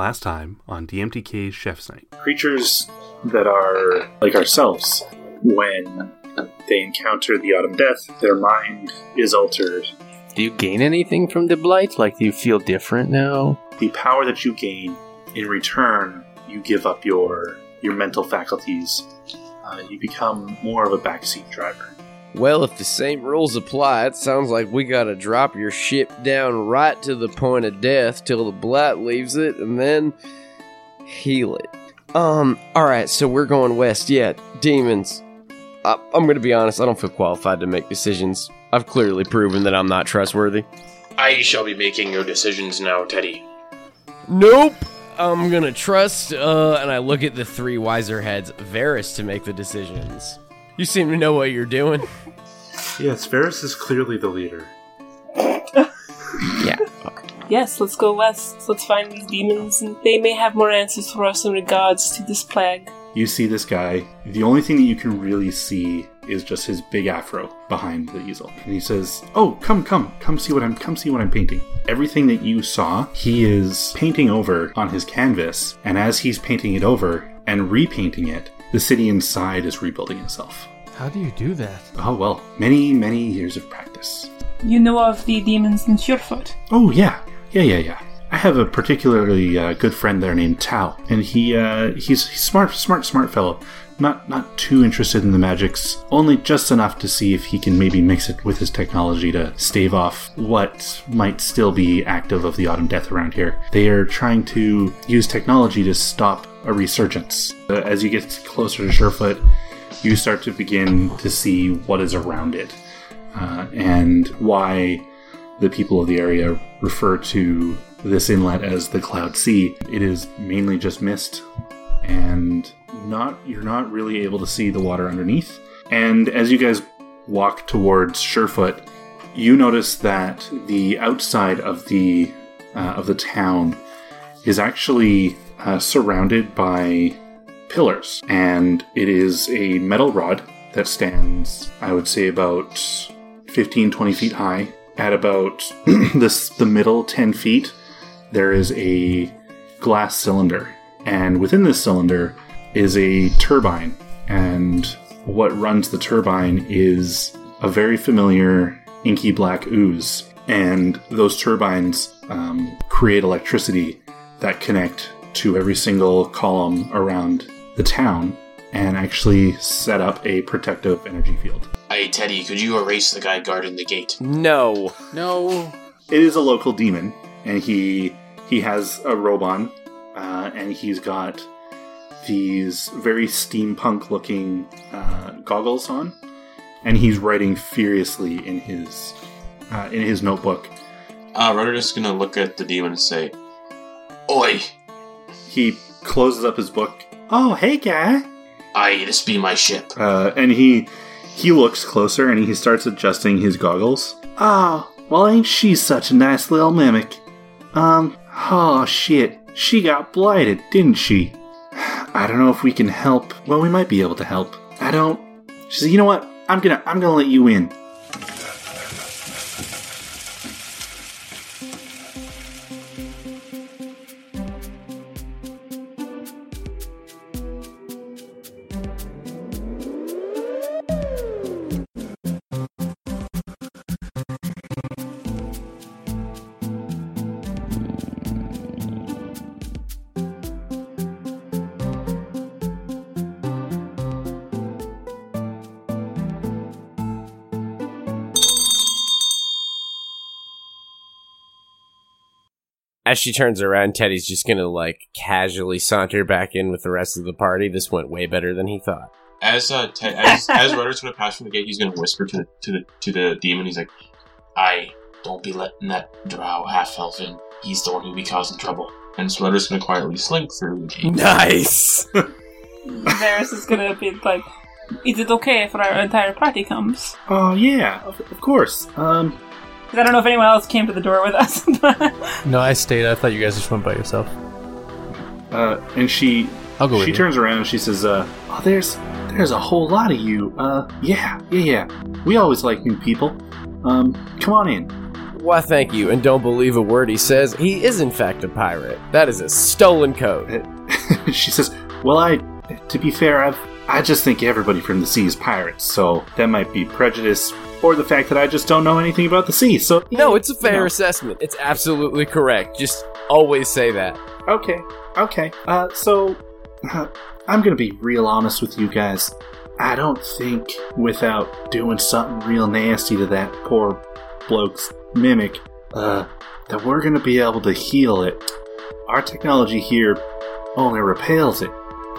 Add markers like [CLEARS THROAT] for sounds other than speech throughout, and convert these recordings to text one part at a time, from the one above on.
Last time on DMTK's Chef's Night. Creatures that are like ourselves, when they encounter the autumn death, their mind is altered. Do you gain anything from the blight? Like, do you feel different now? The power that you gain, in return, you give up your your mental faculties. Uh, you become more of a backseat driver. Well, if the same rules apply, it sounds like we gotta drop your ship down right to the point of death till the blight leaves it and then heal it. Um, alright, so we're going west. Yeah, demons. I, I'm gonna be honest, I don't feel qualified to make decisions. I've clearly proven that I'm not trustworthy. I shall be making your decisions now, Teddy. Nope! I'm gonna trust, uh, and I look at the three wiser heads, Varys, to make the decisions. You seem to know what you're doing. Yes, Varys is clearly the leader. Yeah. Yes, let's go west. Let's find these demons, and they may have more answers for us in regards to this plague. You see this guy. The only thing that you can really see is just his big afro behind the easel. And he says, "Oh, come, come, come see what I'm come see what I'm painting." Everything that you saw, he is painting over on his canvas, and as he's painting it over and repainting it, the city inside is rebuilding itself. How do you do that? Oh well, many many years of practice. You know of the demons in Surefoot? Oh yeah, yeah, yeah, yeah. I have a particularly uh, good friend there named Tao, and he uh, he's, he's smart, smart, smart fellow. Not not too interested in the magics, only just enough to see if he can maybe mix it with his technology to stave off what might still be active of the autumn death around here. They are trying to use technology to stop a resurgence. As you get closer to Surefoot, you start to begin to see what is around it uh, and why the people of the area refer to this inlet as the Cloud Sea. It is mainly just mist, and not you're not really able to see the water underneath. And as you guys walk towards Surefoot, you notice that the outside of the uh, of the town is actually uh, surrounded by pillars, and it is a metal rod that stands, I would say, about 15, 20 feet high. At about [CLEARS THROAT] this, the middle 10 feet, there is a glass cylinder, and within this cylinder is a turbine. And what runs the turbine is a very familiar inky black ooze, and those turbines um, create electricity that connect to every single column around the town and actually set up a protective energy field. Hey, Teddy, could you erase the guy guarding the gate? No. No. It is a local demon, and he he has a robe on, uh, and he's got these very steampunk looking uh, goggles on, and he's writing furiously in his uh, in his notebook. Uh, just gonna look at the demon and say, Oi, He closes up his book. Oh, hey, guy. I, this be my ship. Uh, and he he looks closer and he starts adjusting his goggles. Oh, well, ain't she such a nice little mimic? Um, oh shit, she got blighted, didn't she? I don't know if we can help. Well, we might be able to help. I don't. She says, you know what? I'm gonna I'm gonna let you in. As she turns around, Teddy's just gonna like casually saunter back in with the rest of the party. This went way better than he thought. As uh, Ted, as [LAUGHS] as Rudder's gonna pass from the gate, he's gonna whisper to the to the to the demon. He's like, "I don't be letting that drow half elf in. He's the one who be causing trouble." And so Rudder's gonna quietly slink through the gate. Nice. [LAUGHS] Varys is gonna be like, "Is it okay if our entire party comes?" Oh yeah, of, of course. Um, 'Cause I don't know if anyone else came to the door with us. [LAUGHS] No, I stayed. I thought you guys just went by yourself. uh, and she I'll go she you. turns around and she says, uh, "Oh, there's there's a whole lot of you. Uh, yeah, yeah, yeah. We always like new people. Um, come on in." Why, thank you, and don't believe a word he says. He is, in fact, a pirate. That is a stolen code. [LAUGHS] she says, "Well, I, to be fair, I've, I just think everybody from the sea is pirates. So that might be prejudice, or the fact that I just don't know anything about the sea. So No, it's a fair No. assessment. It's absolutely correct. Just always say that. Okay, okay. Uh, so uh, [SIGHS] I'm gonna be real honest with you guys. I don't think without doing something real nasty to that poor bloke's mimic, uh, that we're gonna be able to heal it. Our technology here only repels it,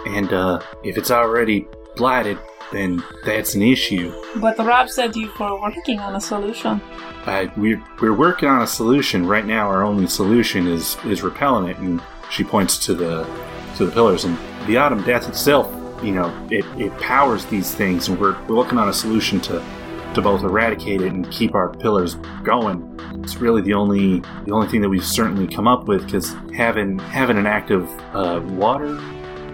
and uh, if it's already blighted, then that's an issue. But Rob said you were working on a solution. Uh, we're we're working on a solution right now. Our only solution is is repelling it, and she points to the to the pillars and the autumn death itself. You know, it, it powers these things, and we're, we're working on a solution to to both eradicate it and keep our pillars going. It's really the only the only thing that we've certainly come up with because having having an active uh, water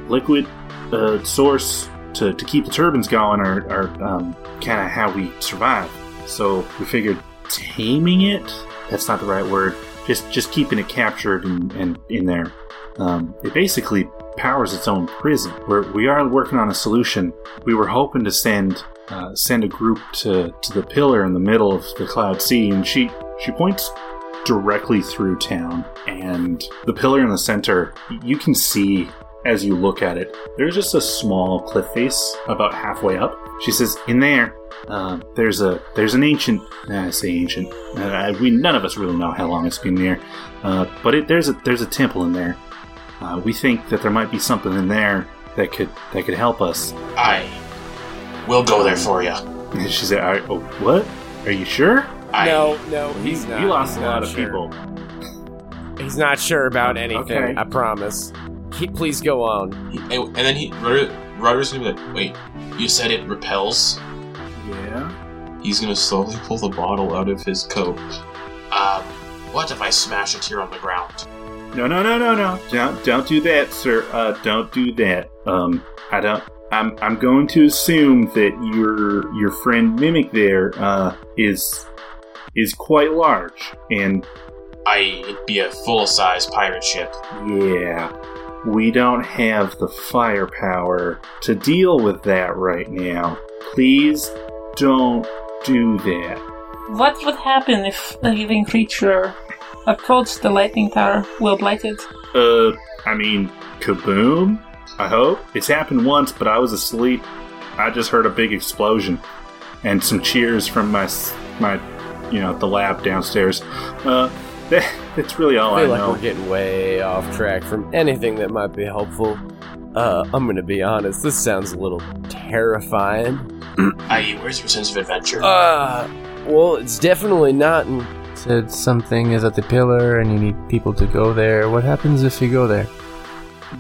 liquid uh, source to, to keep the turbines going are, are um, kind of how we survive. So we figured taming it that's not the right word just just keeping it captured and, and in there. Um, it basically powers its own prison. We're, we are working on a solution. We were hoping to send uh, send a group to, to the pillar in the middle of the cloud sea and she she points directly through town and the pillar in the center you can see as you look at it there's just a small cliff face about halfway up she says in there uh, there's a there's an ancient I say ancient uh, we none of us really know how long it's been there uh, but it, there's a there's a temple in there uh, we think that there might be something in there that could that could help us I will go there for you. [LAUGHS] and she said I, oh, what are you sure I, no, no, you, he's not. you lost He's a lot not of sure. people He's not sure about anything. Okay. I promise. He, please go on. He- and then he Rudder, Rudder's gonna be like, wait, you said it repels? yeah He's gonna slowly pull the bottle out of his coat. Um, what if I smash it here on the ground? No, no, no, no, no! Don't, don't do that, sir. Uh, don't do that. Um, I don't. I'm, I'm going to assume that your, your friend Mimic there, uh, is, is quite large, and I it'd be a full size pirate ship. yeah, we don't have the firepower to deal with that right now. Please don't do that. What would happen if a living creature approached the lightning tower? Will blight it? Uh, I mean, kaboom? I hope. It's happened once, but I was asleep. I just heard a big explosion and some cheers from my, my, you know, the lab downstairs. Uh, that's really all I I, feel like know. we're getting way off track from anything that might be helpful. Uh, I'm gonna be honest. This sounds a little terrifying. [CLEARS THROAT] I.e., where's your sense of adventure? Uh, well, it's definitely not. In, Said something is at the pillar and you need people to go there. What happens if you go there?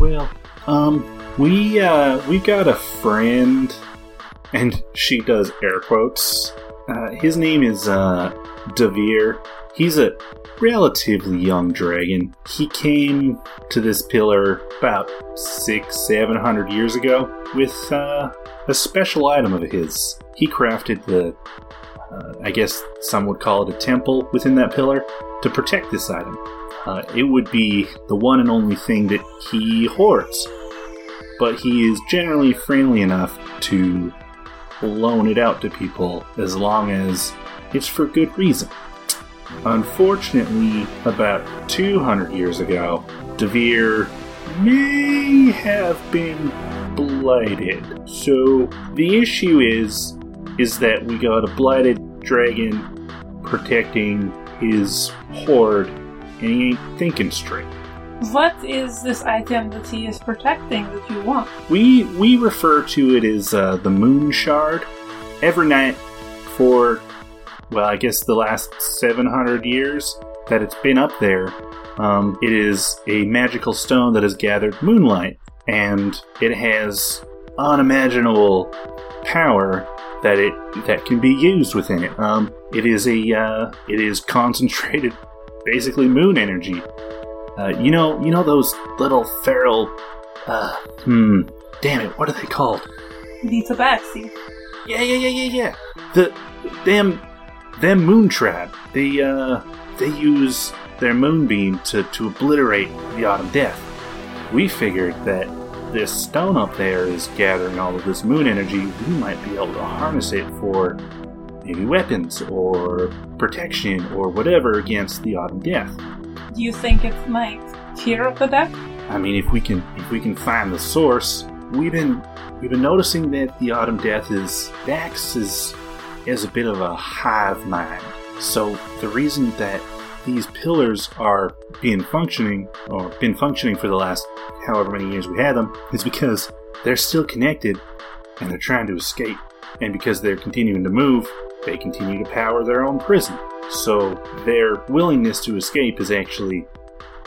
Well, um, we uh, we got a friend, and she does air quotes. Uh, his name is uh, Devere. He's a relatively young dragon. He came to this pillar about six, seven hundred years ago with uh, a special item of his. He crafted the, uh, I guess some would call it a temple within that pillar to protect this item. Uh, it would be the one and only thing that he hoards. But he is generally friendly enough to loan it out to people as long as it's for good reason. Unfortunately, about 200 years ago, Devere may have been blighted. So the issue is is that we got a blighted dragon protecting his hoard and he ain't thinking straight. What is this item that he is protecting that you want? We we refer to it as uh, the Moon Shard. Every night for, well, I guess the last 700 years that it's been up there, um, it is a magical stone that has gathered moonlight, and it has unimaginable power that it that can be used within it. Um, it is a uh, it is concentrated, [LAUGHS] basically moon energy. Uh, you know, you know those little feral. Uh, hmm. Damn it! What are they called? The tabaxi. Yeah, yeah, yeah, yeah, yeah. The damn them Moon Tribe. They uh, they use their moonbeam to to obliterate the Autumn Death. We figured that this stone up there is gathering all of this moon energy. We might be able to harness it for maybe weapons or protection or whatever against the Autumn Death. Do you think it might cure up the death? I mean, if we can if we can find the source, we've been we've been noticing that the Autumn Death is Dax is is a bit of a hive mind. So the reason that these pillars are being functioning or been functioning for the last however many years we had them is because they're still connected and they're trying to escape. And because they're continuing to move, they continue to power their own prison. So their willingness to escape is actually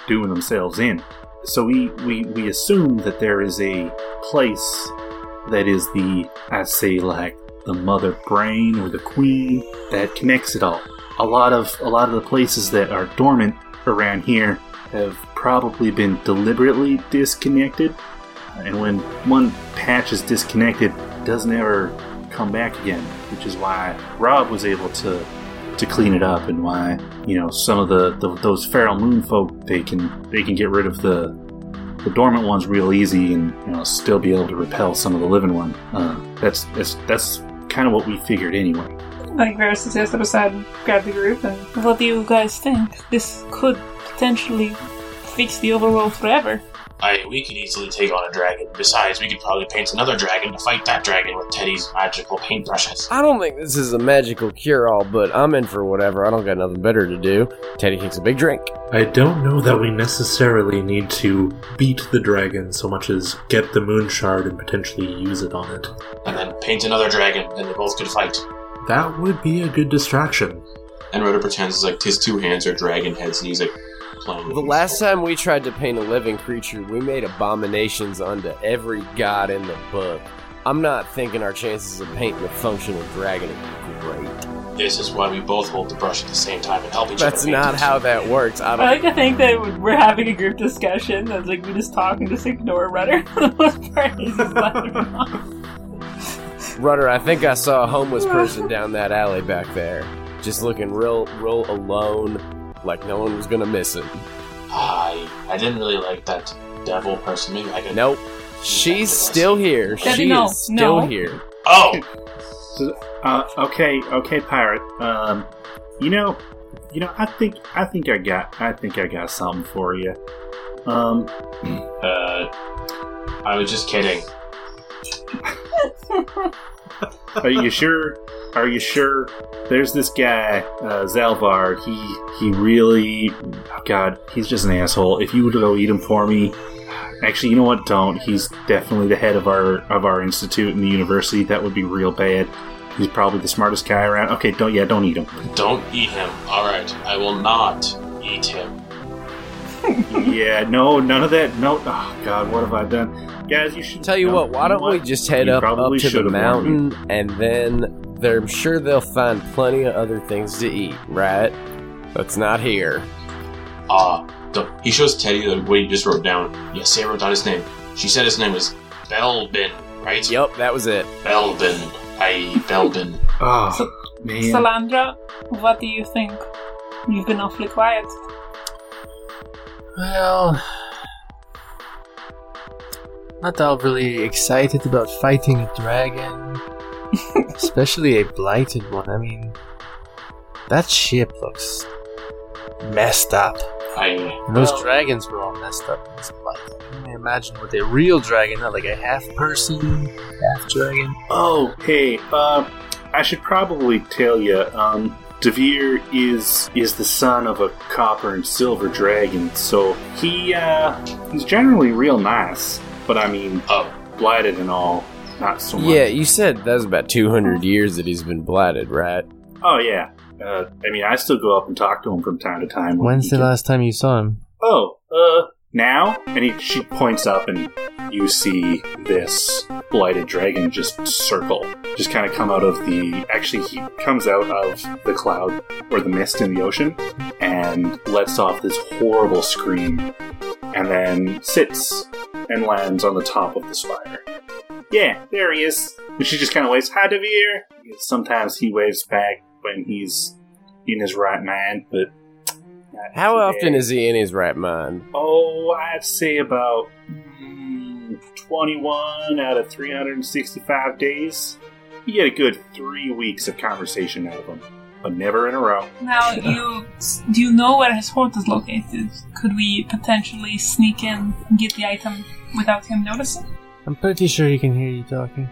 doing themselves in. So we, we, we assume that there is a place that is the, I say, like the mother brain or the queen that connects it all. A lot of a lot of the places that are dormant around here have probably been deliberately disconnected, and when one patch is disconnected, it doesn't ever come back again. Which is why Rob was able to to clean it up, and why you know some of the, the those feral moon folk they can they can get rid of the the dormant ones real easy, and you know still be able to repel some of the living one. Uh, that's that's that's kind of what we figured anyway. I think Varys has step aside and grab the group and what do you guys think? This could potentially fix the overworld forever. I we could easily take on a dragon. Besides, we could probably paint another dragon to fight that dragon with Teddy's magical paintbrushes. I don't think this is a magical cure all, but I'm in for whatever. I don't got nothing better to do. Teddy takes a big drink. I don't know that we necessarily need to beat the dragon so much as get the moon shard and potentially use it on it. And then paint another dragon, and they both could fight. That would be a good distraction. And Rhoda pretends like his two hands are dragon heads, and he's like playing The them. last time we tried to paint a living creature, we made abominations unto every god in the book. I'm not thinking our chances of painting a functional dragon are great. This is why we both hold the brush at the same time and help each That's other. That's not how that works. I I don't. like to think that we're having a group discussion that's like we just talk and just ignore Rudder [LAUGHS] for the most part. He's just letting. Rudder, I think I saw a homeless person down that alley back there, just looking real, real alone, like no one was gonna miss him. I I didn't really like that devil person. Maybe I could. Nope. She's still here. Daddy, She no, is still no. here. Oh, Uh, okay, okay, pirate. Um, you know, you know, I think I think I got I think I got something for you. Um, uh, I was just kidding. [LAUGHS] are you sure? Are you sure? There's this guy, uh, Zalvar. He he really, God, he's just an asshole. If you would go eat him for me, actually, you know what? Don't. He's definitely the head of our of our institute and the university. That would be real bad. He's probably the smartest guy around. Okay, don't yeah, don't eat him. Don't eat him. All right, I will not eat him. Yeah, no, none of that. No, oh God, what have I done, guys? You should Tell you no, what, why don't we just head You up, up to the should've warned mountain and then they're, I'm sure they'll find plenty of other things to eat, right? That's not here. Uh, the, he shows Teddy the what he just wrote down. Yes, I wrote down his name. She said his name was Belbin, right? Yep, that was it. Belbin. I Belbin. Oh So- man, Salandra, what do you think? You've been awfully quiet. Well, not all really excited about fighting a dragon, [LAUGHS] especially a blighted one. I mean, that ship looks messed up. I And those Well- dragons were all messed up in this blight. I can only imagine what a real dragon, not like a half person, half dragon. Oh, hey, uh, I should probably tell you, um, Devere is is the son of a copper and silver dragon, so he uh, he's generally real nice. But I mean, oh blighted and all, not so much. Yeah, you said that was about 200 years that he's been blighted, right? Oh yeah. Uh, I mean, I still go up and talk to him from time to time. when When's the can- last time you saw him? Oh, uh, now? And he, she points up, and you see this blighted dragon just circle, just kind of come out of the. Actually, he comes out of the cloud or the mist in the ocean and lets off this horrible scream, and then sits and lands on the top of the spire. Yeah, there he is. And she just kind of waves, Hi, Devere. Sometimes he waves back when he's in his right mind, but How often is he in his right mind? Oh, I'd say about mm, 21 out of 365 days. You get a good three weeks of conversation out of him, but never in a row. Now, [LAUGHS] you do you know where his hoard is located? Could we potentially sneak in and get the item without him noticing? I'm pretty sure he can hear you talking.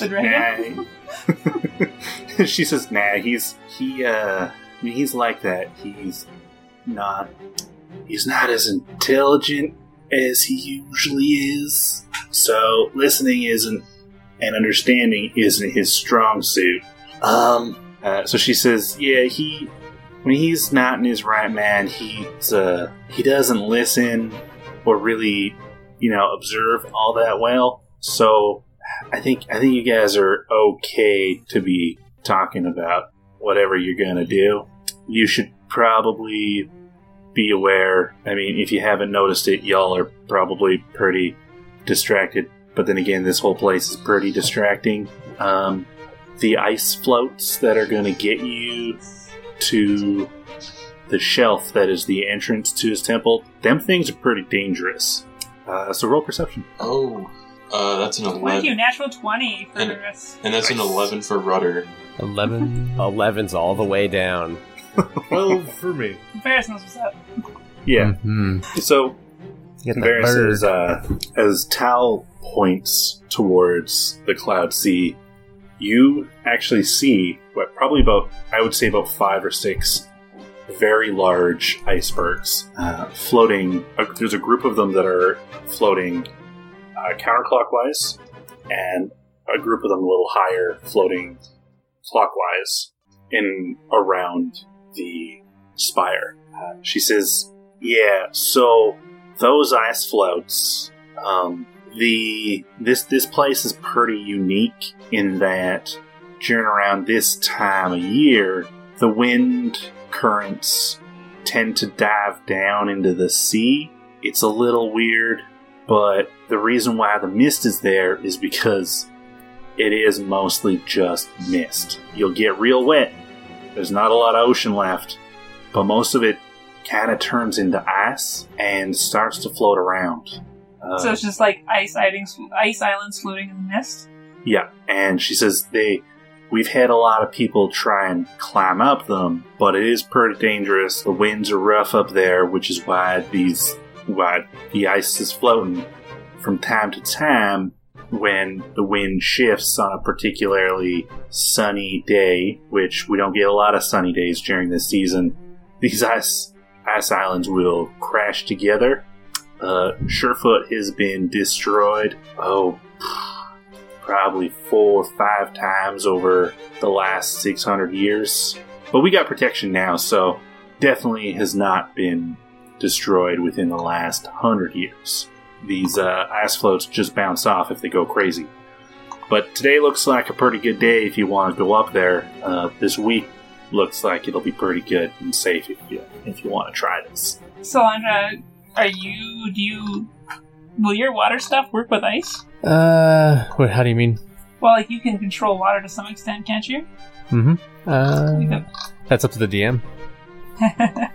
But right Nah. [LAUGHS] she says, "Nah, he's he. uh I mean, he's like that. He's not. He's not as intelligent as he usually is. So listening isn't and understanding isn't his strong suit. Um. Uh, so she says, "Yeah, he." When he's not in his right mind, he's uh he doesn't listen or really, you know, observe all that well. So I think I think you guys are okay to be talking about whatever you're gonna do. You should probably be aware. I mean, if you haven't noticed it, y'all are probably pretty distracted. But then again, this whole place is pretty distracting. Um, the ice floats that are gonna get you to the shelf that is the entrance to his temple. Them things are pretty dangerous. Uh, so roll perception. Oh, uh, that's an eleven. Thank you, eleven, natural 20 for And- this. and that's an eleven for Rudder. 11. [LAUGHS] 11's all the way down. 12 for me. Ferris knows what's up. Yeah. hmm So You got that Varys bird. says, uh, as Tal points towards the cloud sea, you actually see what probably about I would say about five or six very large icebergs uh, floating. Uh, there's a group of them that are floating uh, counterclockwise, and a group of them a little higher, floating clockwise in around the spire. Uh, she says, "Yeah, so." those ice floats um, the this this place is pretty unique in that during around this time of year the wind currents tend to dive down into the sea it's a little weird but the reason why the mist is there is because it is mostly just mist you'll get real wet there's not a lot of ocean left but most of it kind of turns into ice and starts to float around. Uh, so it's just like ice islands, ice islands floating in the mist. yeah, and she says they we've had a lot of people try and climb up them, but it is pretty dangerous. The winds are rough up there, which is why these why the ice is floating from time to time when the wind shifts on a particularly sunny day, which we don't get a lot of sunny days during this season. These ice ice islands will crash together. Uh, Surefoot has been destroyed. Oh, probably four or five times over the last 600 years. But we got protection now, so definitely has not been destroyed within the last 100 years. These uh, ice floats just bounce off if they go crazy. But today looks like a pretty good day if you want to go up there. Uh, this week looks like it'll be pretty good and safe if you if you want to try this. Salandra, are you? Do you? Will your water stuff work with ice? Uh, what? How do you mean? Well, like you can control water to some extent, can't you? Mm-hmm. Uh, that's up to the DM. [LAUGHS]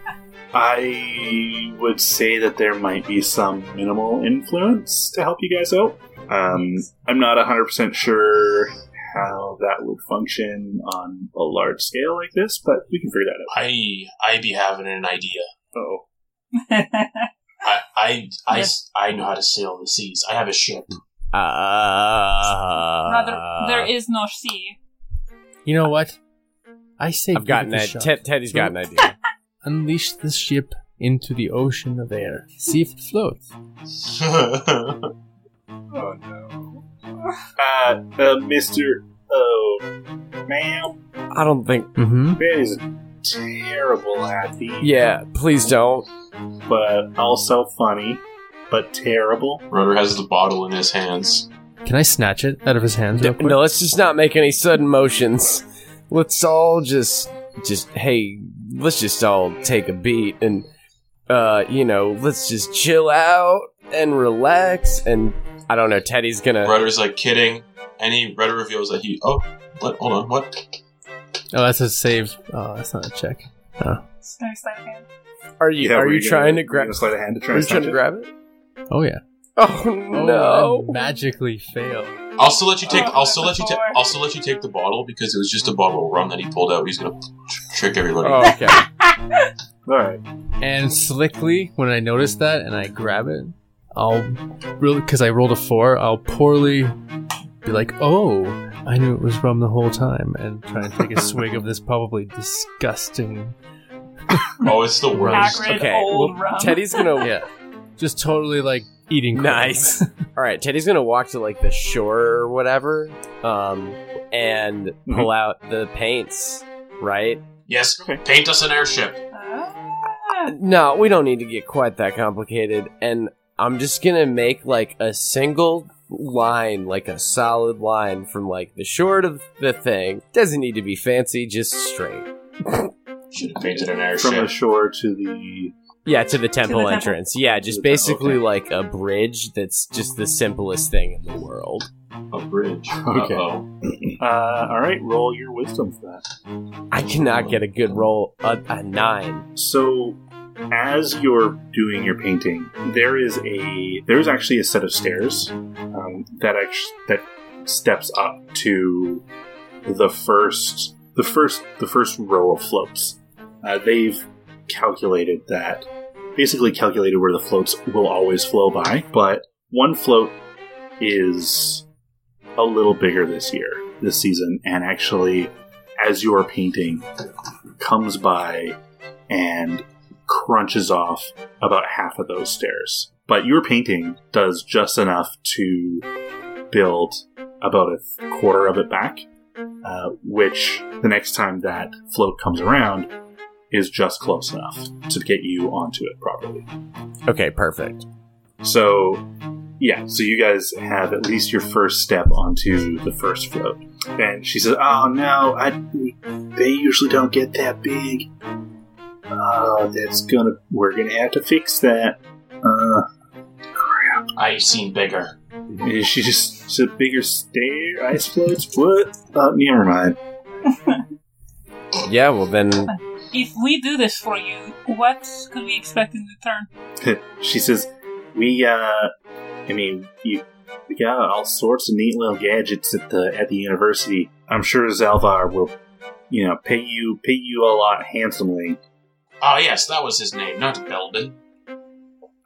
a- I would say that there might be some minimal influence to help you guys out. Um, I'm not 100% sure how that would function on a large scale like this, but we can figure that out. I I be having an idea. Oh, [LAUGHS] I I I, Yeah. I know how to sail the seas. I have a ship. Uh, Rather, there is no sea. You know what? I say I've gotten that. Ted, Teddy's got an idea. Unleash the ship into the ocean of air. See if it floats. [LAUGHS] oh no. Uh, uh, Mr. Oh, ma'am, I don't think. Mm-hmm. that is a terrible idea. Yeah, please don't. But also funny, but terrible. Rudder has the bottle in his hands. Can I snatch it out of his hands real quick? No, let's just not make any sudden motions. Let's all just, just hey, let's just all take a beat and, uh, you know, let's just chill out and relax. And I don't know, Teddy's gonna. Rudder's like kidding, and he Rudder reveals that he oh what hold on what Oh, that's a save. Oh, that's not a check. Oh, Snare sleight hand. Are you Yeah, are were you gonna- trying to were you grab? gonna slide a hand to try Are you trying to grab it? oh yeah. Oh Oh, no! I magically fail. I'll still let you take. Oh, I'll still let you take. I'll still let you take the bottle because it was just a bottle of rum that he pulled out. He's gonna tr- trick everybody. Oh, okay. [LAUGHS] All right. And slickly, when I notice that and I grab it, I'll really because I rolled a four. I'll poorly be like, "Oh, I knew it was rum the whole time," and try and take a [LAUGHS] swig of this probably disgusting. Oh, it's the worst. Acrid Okay, old well, rum. Teddy's gonna Yeah, [LAUGHS] just totally like eating. crap. Nice. [LAUGHS] All right, Teddy's gonna walk to like the shore or whatever, um, and Mm-hmm. pull out the paints. Right? Yes. Paint us an airship. Ah. No, we don't need to get quite that complicated. And I'm just gonna make like a single line, like a solid line from like the shore to the thing. Doesn't need to be fancy, just straight. Should have painted an airship. From the shore to the. Yeah, to the temple temple. entrance. Yeah, just To temple, basically okay. like a bridge that's just the simplest thing in the world. A bridge. [LAUGHS] Okay. Uh, all right, roll your wisdom for that. I cannot get a good roll. A, a nine. So, as you're doing your painting, there is a there is actually a set of stairs um, that actually, that steps up to the first the first the first row of floats. Uh, they've calculated that basically calculated where the floats will always flow by, but one float is a little bigger this year, this season, and actually, as you're painting, comes by and crunches off about half of those stairs. But your painting does just enough to build about a quarter of it back, uh, which the next time that float comes around is just close enough to get you onto it properly. Okay, perfect. So, yeah, so you guys have at least your first step onto the first float. And she says, Oh no, I, they usually don't get that big. Uh, that's gonna, we're gonna have to fix that. Uh, I seen bigger. is she just, it's a bigger stair, ice floats? What? Uh, never mind. [LAUGHS] Yeah, well then, If we do this for you, what could we expect in return? [LAUGHS] she says, "We, uh, I mean, you, we got all sorts of neat little gadgets at the at the university. I'm sure Zalvar will, you know, pay you pay you a lot handsomely." Oh yes, that was his name, not Belbin.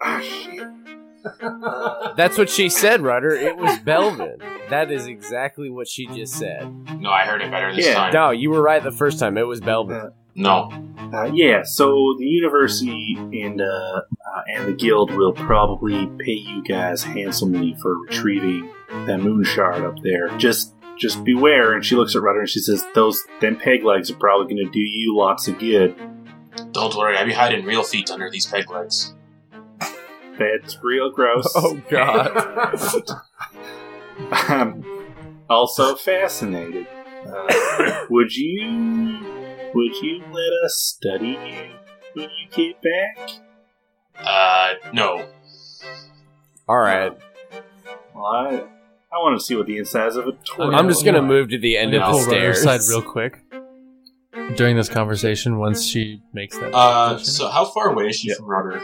Ah, shit. [LAUGHS] that's what she said, Rudder. It was Belvin. That is exactly what she just said. No, I heard it better this Yeah. time. No, you were right the first time. It was Belvin. No. Uh, yeah, so the university and uh, uh, and the guild will probably pay you guys handsomely for retrieving that moon shard up there. Just just beware. And she looks at Rudder and she says, "Those them peg legs are probably going to do you lots of good." Don't worry, I be hiding real feet under these peg legs. That's real gross. Oh God. [LAUGHS] I'm also fascinated. Uh, would you would you let us study you when you get back? Uh, no. All right. Well, I I want to see what the insides of a toy. I'm just gonna move to the end I'm of gonna the pull Rudder's stairs. side real quick during this conversation. Once she makes that. Uh, decision. so how far away is she Yeah. from Rudder?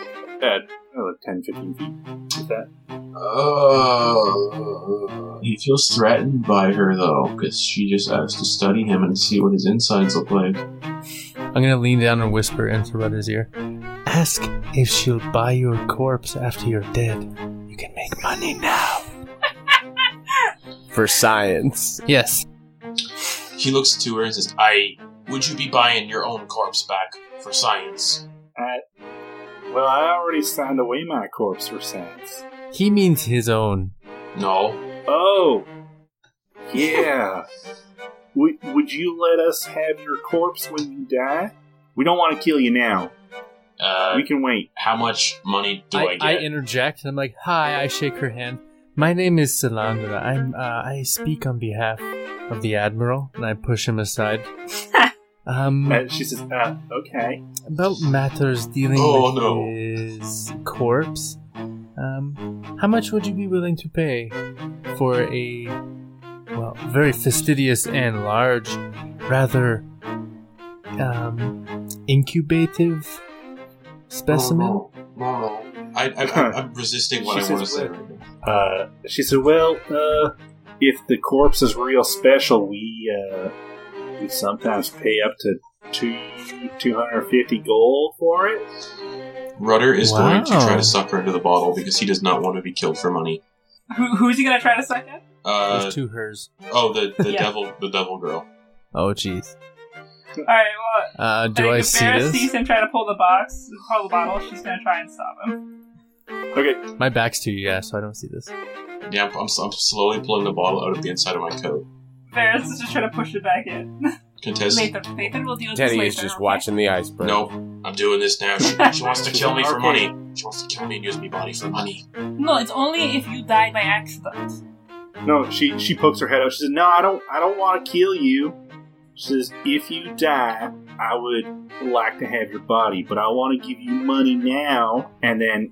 Oh, like 10, 15 feet. Is that? Uh, he feels threatened by her though, because she just asked to study him and see what his insides look like. I'm gonna lean down and whisper into Rudder's ear. Ask if she'll buy your corpse after you're dead. You can make money now. [LAUGHS] for science. Yes. He looks to her and says, "I would you be buying your own corpse back for science?" I, well, I already signed away my corpse for science. He means his own. No. Oh, yeah. would, would you let us have your corpse when you die? We don't want to kill you now. Uh, we can wait. how much money do I, I, get? I interject and I'm like, "Hi." I shake her hand. My name is Salandra. I'm. Uh, I speak on behalf of the admiral, and I push him aside. [LAUGHS] Um, Uh, she says, uh, okay. about matters dealing Oh, with no. his corpse. Um, how much would you be willing to pay for a well, very fastidious and large, rather um, incubative specimen? No, no, no. I, I, I, I'm resisting what She I want to says say what? right now. Uh, she said, "Well, uh, if the corpse is real special, we uh, we sometimes pay up to two two hundred fifty gold for it." Rudder is going to try to suck her into the bottle because he does not want to be killed for money. Who, who's he gonna try to suck at? Uh, There's two hers. oh, the, the [LAUGHS] Yeah. devil, the devil girl. Oh, jeez. All right. Well, Uh, do think I if see Ferris this? sees him try to pull the box, pull the bottle, she's gonna try and stop him. Okay, My back's to you, yeah, so I don't see this. Yeah, I'm, I'm slowly pulling the bottle out of the inside of my coat. Ferris is just trying to push it back in. Contest. Nathan, Nathan will deal with this Teddy later. is just okay? watching the iceberg. No, I'm doing this now. She, she wants to kill me for Okay. money. She wants to kill me and use my body for money. No, it's only if you die by accident. no, she she pokes her head out. She says, "No, I don't I don't want to kill you." She says, "If you die, I would like to have your body, but I want to give you money now, and then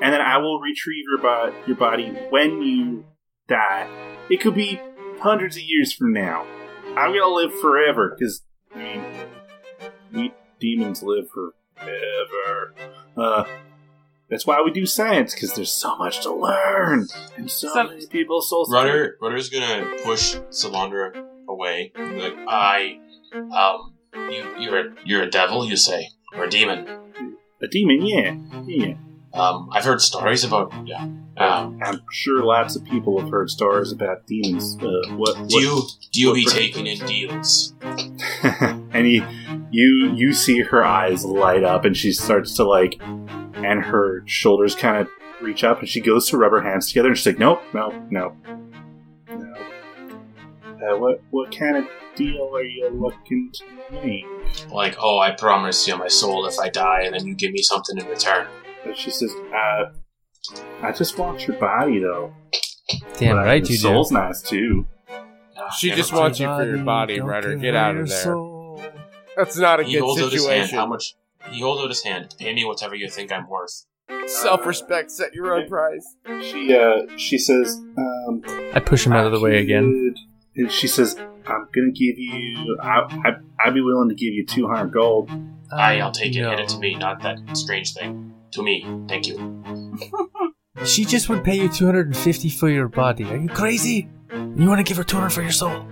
and then I will retrieve your bo- your body when you die. It could be hundreds of years from now. I'm gonna live forever because I mean, we demons live forever. Uh, that's why we do science because there's so much to learn and so, So- many people. So Rudder, Rudder's gonna push Salandra away. Like, I, um, you, you're a, you're a devil, you say, or a demon. a demon, yeah, yeah. Um, I've heard stories about, yeah. Um, I'm sure lots of people have heard stories about demons. Uh, what, what do you, do you be taking in deals? [LAUGHS] and he, you you see her eyes light up, and she starts to like, and her shoulders kind of reach up, and she goes to rub her hands together, and she's like, "Nope, no, no, no." Uh, what what kind of deal are you looking to make? Like, oh, I promise you my soul if I die, and then you give me something in return. But she says, uh, "I just want your body, though. Damn But right your you do. soul's nice too." She just wants you for your body, Rudder. Get out of there. [LAUGHS] That's not a He good holds out his hand. situation. How much? He holds out his hand. Pay me whatever you think I'm worth. Self-respect. Set your own price. She uh, she says, um, I push him out of the way again. And she says, "I'm gonna give you. I, I I'd be willing to give you 200 gold." I, I'll take it. No. Hit it to me, not that strange thing. To me. Thank you. [LAUGHS] She just would pay you 250 for your body. Are you crazy? You want to give her 200 for your soul?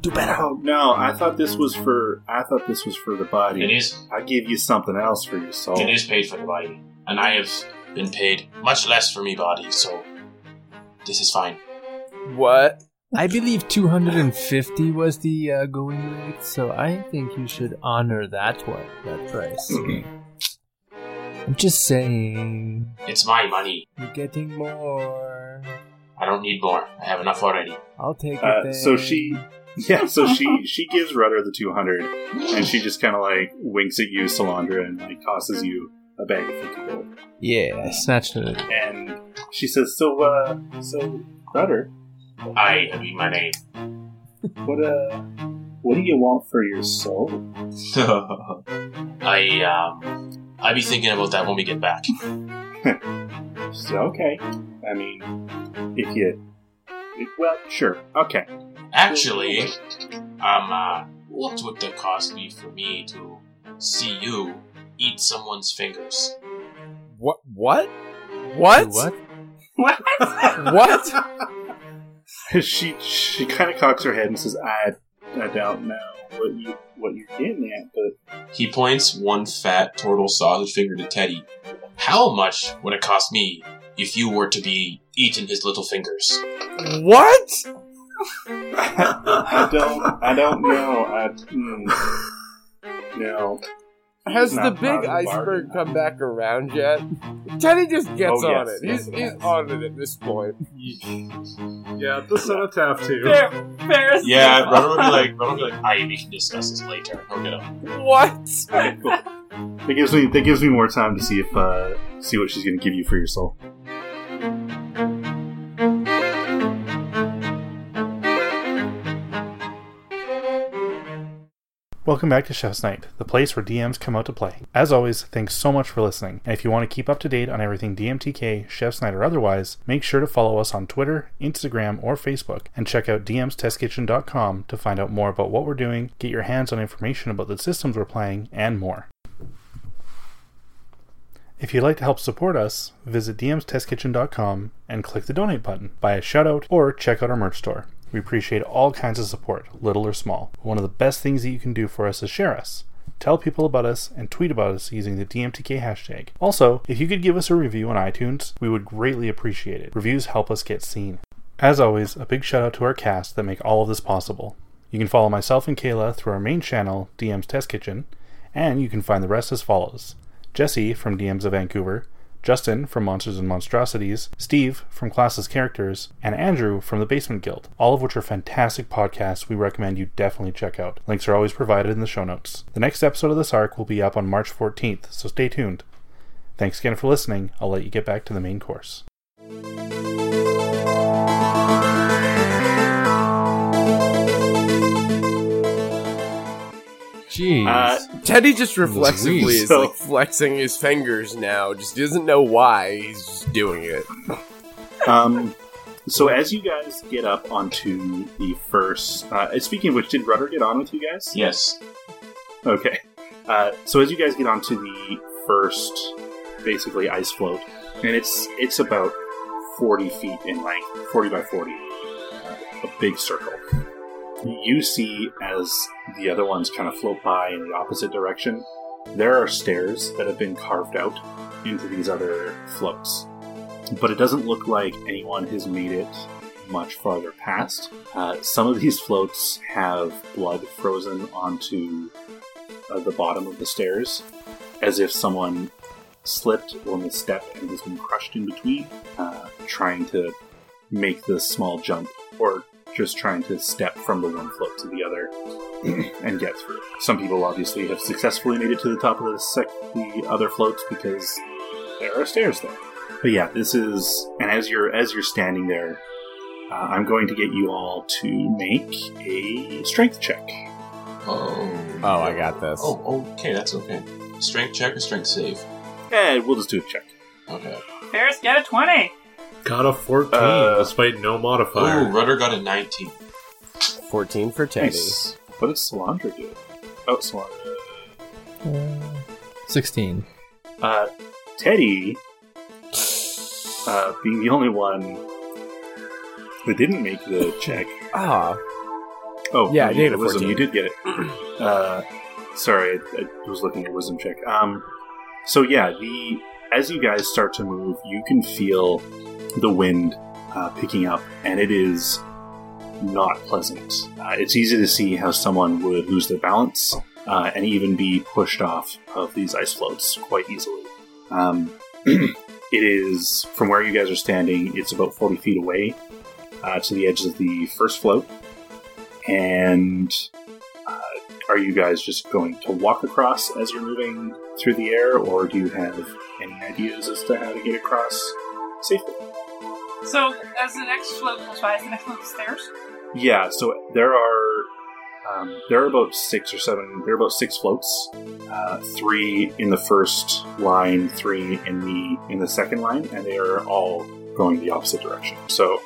Do better. Oh no! I thought this was for. I thought this was for the body. It is I give you something else for your soul. It is paid for the body, and I have been paid much less for me body, so this is fine. What? I believe 250 was the uh, going rate, so I think you should honor that one, that price. I'm just saying, It's my money. you're getting more. I don't need more. I have enough already. I'll take it. Uh, then. so she, [LAUGHS] yeah. So she she gives Rudder the 200, and she just kind of like winks at you, Salandra, and like tosses you a bag of 50 gold. yeah, I snatched it. And she says, "So, uh, so Rudder, I I mean my name. [LAUGHS] what uh, what do you want for your soul?" [LAUGHS] I um I be thinking about that when we get back. [LAUGHS] So, okay. I mean, if you, if, well, sure, okay. Actually, um uh, what would the cost be for me to see you eat someone's fingers? What? What? What? What? What? What? [LAUGHS] she she kind of cocks her head and says, "I I don't know what you what you're getting at, but He points one fat turtle sausage finger to Teddy. How much would it cost me if you were to be eating his little fingers? What? I don't I don't know. I hmm, no. Has Not the big iceberg bargain. come back around yet? Teddy just gets Oh, on yes, it. yes, He's, it he's on it at this point. Yeah, the cenotaph too. Fer- Ferris. Yeah, Rudder would be like, Rudder would be like, aye, we can discuss this later. He'll get up. What? Okay, cool. That gives me that gives me more time to see if uh see what she's gonna give you for your soul. Welcome back to Chef's Night, the place where DMs come out to play. As always, thanks so much for listening. And if you want to keep up to date on everything DMTK, Chef's Night, or otherwise, make sure to follow us on Twitter, Instagram, or Facebook, and check out dmstestkitchen.com to find out more about what we're doing, get your hands on information about the systems we're playing, and more. If you'd like to help support us, visit dmstestkitchen.com and click the donate button, buy a shoutout, or check out our merch store. We appreciate all kinds of support, little or small. One of the best things that you can do for us is share us. Tell people about us and tweet about us using the DMTK hashtag. Also, if you could give us a review on iTunes, we would greatly appreciate it. Reviews help us get seen. As always, a big shout out to our cast that make all of this possible. You can follow myself and Kayla through our main channel, DM's Test Kitchen, and you can find the rest as follows Jesse from DMs of Vancouver, Justin from Monsters and Monstrosities, Steve from Classes Characters, and Andrew from the Basement Guild, all of which are fantastic podcasts we recommend you definitely check out. Links are always provided in the show notes. The next episode of this arc will be up on March 14th, so stay tuned. Thanks again for listening. I'll let you get back to the main course. Jeez. Uh, Teddy just reflexively Sweet. is So- like flexing his fingers now. Just doesn't know why. He's just doing it. Um, so as you guys get up onto the first, uh, speaking of which, did Rudder get on with you guys? Yes. Okay. Uh, so as you guys get onto the first, basically ice float, and it's it's about forty feet in length, forty by forty, uh, a big circle. You see as the other ones kind of float by in the opposite direction. There are stairs that have been carved out into these other floats, but it doesn't look like anyone has made it much farther past. Uh, some of these floats have blood frozen onto uh, the bottom of the stairs, as if someone slipped or step and has been crushed in between, uh, trying to make this small jump, or just trying to step from the one float to the other [CLEARS THROAT] and get through. Some people obviously have successfully made it to the top of the, sec- the other floats because there are stairs there. But yeah, this is, and as you're as you're standing there, uh, I'm going to get you all to make a strength check. Oh. Oh, I got this. Oh, okay, that's okay. Strength check or strength save? Eh, we'll just do a check. Okay. Ferris, get a 20. Got a 14 Uh, despite no modifier. Ooh, Rudder got a 19. 14 for Teddy. Nice. What did Salandra do? Oh, Salandra. 16. Uh, Teddy, uh, being the only one who didn't make the check. Ah, Oh, Yeah, no, I you did got a wisdom. 14. You did get it. Uh, sorry, I, I was looking at wisdom check. Um, so yeah, the as you guys start to move, you can feel the wind uh, picking up, and it is not pleasant. Uh, it's easy to see how someone would lose their balance uh, and even be pushed off of these ice floats quite easily. Um, [CLEARS THROAT] it is from where you guys are standing. It's about forty feet away uh, to the edge of the first float, and are you guys just going to walk across as you're moving through the air, or do you have any ideas as to how to get across safely? So, as the next float goes by, is the next float of stairs? Yeah, so there are um, there are about six or seven. There are about six floats. Uh, three in the first line, three in the in the second line, and they are all going the opposite direction. So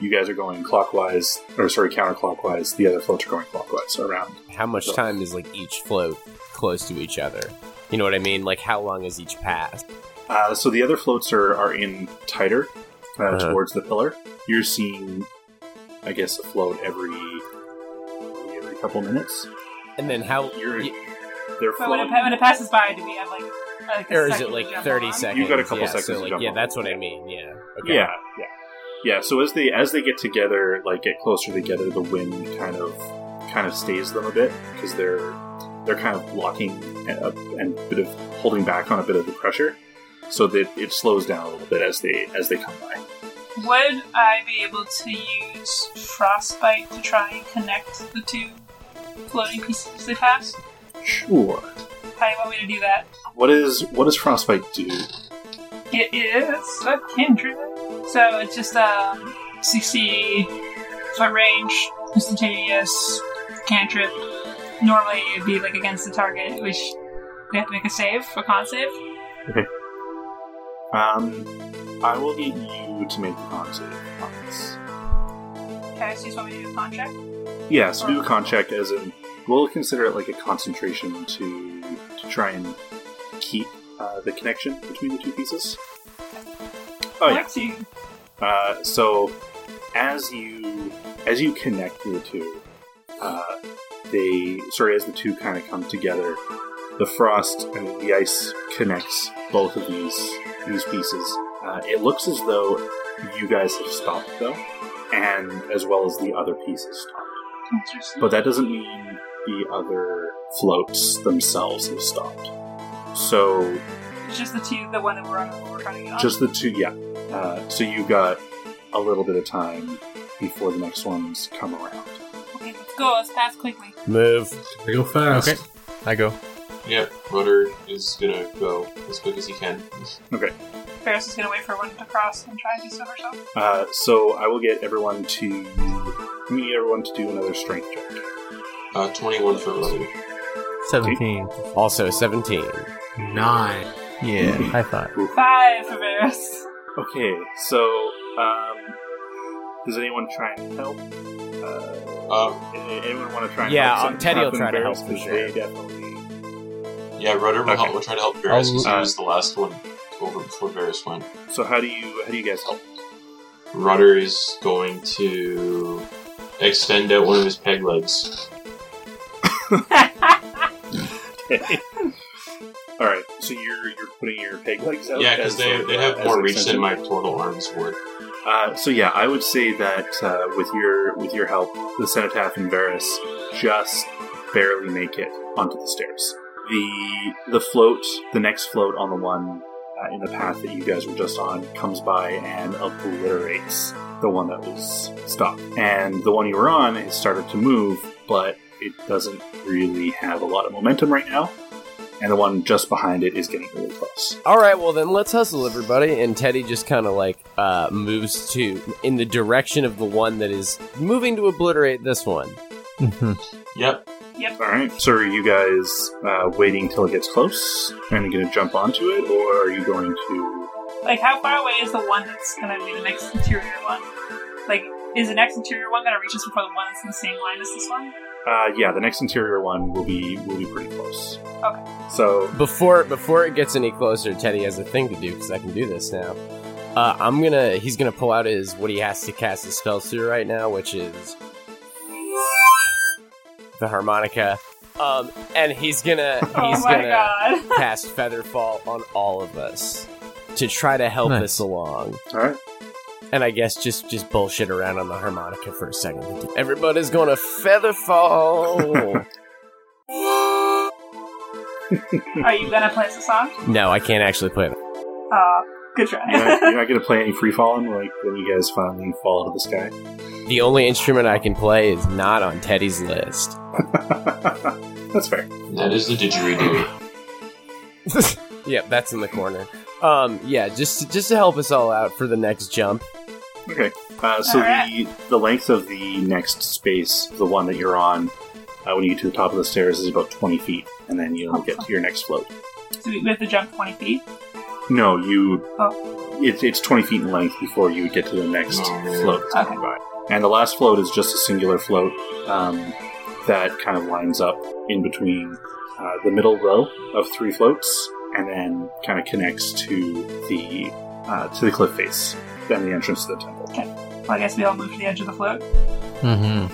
you guys are going clockwise, or sorry, counterclockwise. The other floats are going clockwise around. how much time is like each float close to each other? You know what I mean? Like how long is each pass? Uh, so the other floats are, are in tighter uh, Uh-huh. towards the pillar. You're seeing, I guess, a float every every couple minutes. And then how? You're y- they're But when it, when it passes by, do we have like. like a or is it like thirty on? seconds? You've got a couple yeah, seconds So to like, jump yeah, that's what I mean. Yeah. Okay. Yeah, yeah, yeah. So as they as they get together, like get closer together, the wind kind of kind of stays them a bit because they're they're kind of blocking and, uh, and a bit of holding back on a bit of the pressure, so that it slows down a little bit as they as they come by. Would I be able to use frostbite to try and connect the two floating pieces as they pass? Sure. How do you want me to do that? What is what does frostbite do? It is a cantrip. So it's just a 60 foot range, instantaneous cantrip. normally it'd be like against the target, which we have to make a save, a con save. Okay. Um, I will get you to make a con save on this. Okay, so you just want me to do a con check? Yeah, so do a con check as in we'll consider it like a concentration to to try and keep uh, the connection between the two pieces. Oh yeah. Uh, so as you as you connect the two, uh, they sorry as the two kind of come together, the frost and the ice connects both of these these pieces. Uh, it looks as though you guys have stopped though, and as well as the other pieces stopped. But that doesn't mean the other floats themselves have stopped. So It's just the two, the one that we're on, that we're trying to get on. just the two, yeah. Uh, so you got a little bit of time before the next ones come around. Okay, let's go. Let's pass quickly. Move. I go fast. Okay. I go. Yep, Rudder is gonna go as quick as he can. Okay. Ferris is gonna wait for one to cross and try and do so herself. Uh, so I will get everyone to. I need everyone to do another strength check. Uh, 21 for Rudder. 17. Also 17. Nine. Yeah. I thought. Five for Ferris. Okay, so um, does anyone try and help? Uh, Uh, anyone want to try? and Yeah, help uh, Teddy will try to help for 'Cause sure. Definitely. yeah, Rudder will, Okay. will try to help Varys because he I'll- was the last one over before Varys went. So how do you how do you guys help? Rudder is going to extend out one of his peg legs. [LAUGHS] [LAUGHS] All right, so you're you're putting your peg legs out. Yeah, because they, they have more reach than my total arms would. Uh, so yeah, I would say that uh, with your with your help, the Cenotaph and Varys just barely make it onto the stairs. The the float, the next float on the one uh, in the path that you guys were just on, comes by and obliterates the one that was stopped. And the one you were on has started to move, but it doesn't really have a lot of momentum right now. And the one just behind it is getting really close. All right, well then let's hustle, everybody. And Teddy just kind of like uh, moves to in the direction of the one that is moving to obliterate this one. hmm Yep. All right. So are you guys uh, waiting till it gets close and going to jump onto it, or are you going to? Like, how far away is the one that's gonna be the next interior one? Like, is the next interior one gonna reach us before the one that's in the same line as this one? Uh, yeah, the next interior one will be will be pretty close. Okay. So Before before it gets any closer, Teddy has a thing to do because I can do this now. Uh, I'm gonna he's gonna pull out his what he has to cast his spells through right now, which is the harmonica. Um, and he's gonna [LAUGHS] he's oh gonna [LAUGHS] cast Featherfall on all of us to try to help Nice. us along. all right. And I guess just just bullshit around on the harmonica for a second. Everybody's going to feather fall. [LAUGHS] Are you gonna play us a song? no, I can't actually play it. Uh, good try. You're not, you're not going to play any [LAUGHS] free falling like when you guys finally fall out of the sky. The only instrument I can play is not on Teddy's list. [LAUGHS] That's fair. That is the didgeridoo. yep, that's in the corner. Um, yeah, just just to help us all out for the next jump. Okay. Uh, so Alright. the the length of the next space, the one that you're on, uh, when you get to the top of the stairs, is about twenty feet, and then you'll get to your next float. so we have to jump 20 feet. No, you. Oh. It's it's twenty feet in length before you get to the next Oh. float by, and the last float is just a singular float um, that kind of lines up in between uh, the middle row of three floats, and then kind of connects to the uh, to the cliff face and the entrance to the temple. Well, I guess we all move to the edge of the float. hmm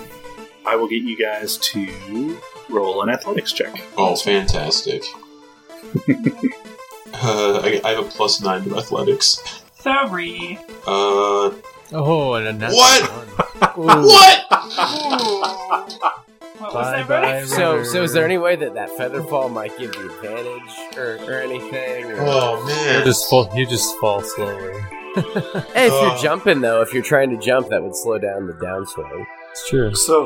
I will get you guys to roll an athletics check. Oh, fantastic. [LAUGHS] uh, I, I have a plus nine to athletics. Three. Uh, Oh, and a natural What? [LAUGHS] what? What was Bye bye. Brody? So, so is there any way that that Featherfall might give you advantage or, or anything? or- Oh You man. just fall. You just fall slowly. [LAUGHS] Hey, if you're Oh. jumping though, if you're trying to jump, that would slow down the downswing. It's true. So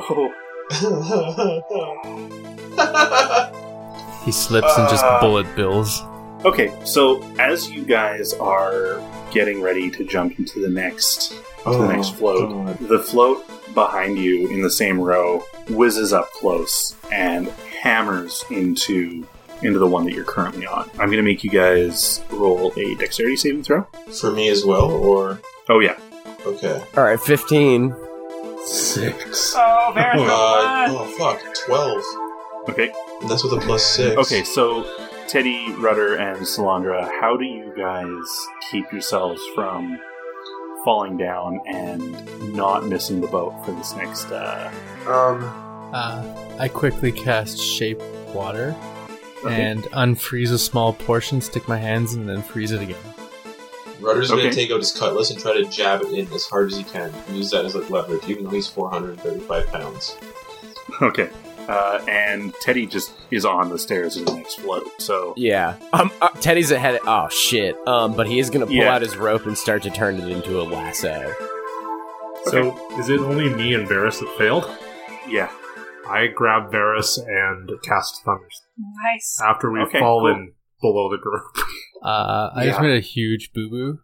[LAUGHS] He slips and just Uh. bullet bills. okay, so as you guys are getting ready to jump into the next to the next float, God. the float behind you in the same row whizzes up close and hammers into into the one that you're currently on. I'm going to make you guys roll a dexterity saving throw. For me as well, or Oh yeah, okay. All right, fifteen. Six. Oh, Varys, Uh, uh, oh fuck, twelve. okay. And that's with a plus six. Okay, so Teddy, Rudder, and Salandra, how do you guys keep yourselves from falling down and not missing the boat for this next? Uh, Um. Uh, I quickly cast Shape Water Okay. and unfreeze a small portion, stick my hands in, and then freeze it again. Rudder's Okay. gonna take out his cutlass and try to jab it in as hard as he can. Use that as like leverage, even though he's 435 pounds. okay, uh, and Teddy just is on the stairs of the next float. So Yeah. Um, uh, Teddy's ahead. oh shit. Um, but he is gonna pull Yeah. out his rope and start to turn it into a lasso. So, is it only me and Varys that failed? yeah, I grab Varys and cast Thunders nice. after we've Okay, fallen below the group. [LAUGHS] Uh, I just made a huge boo boo.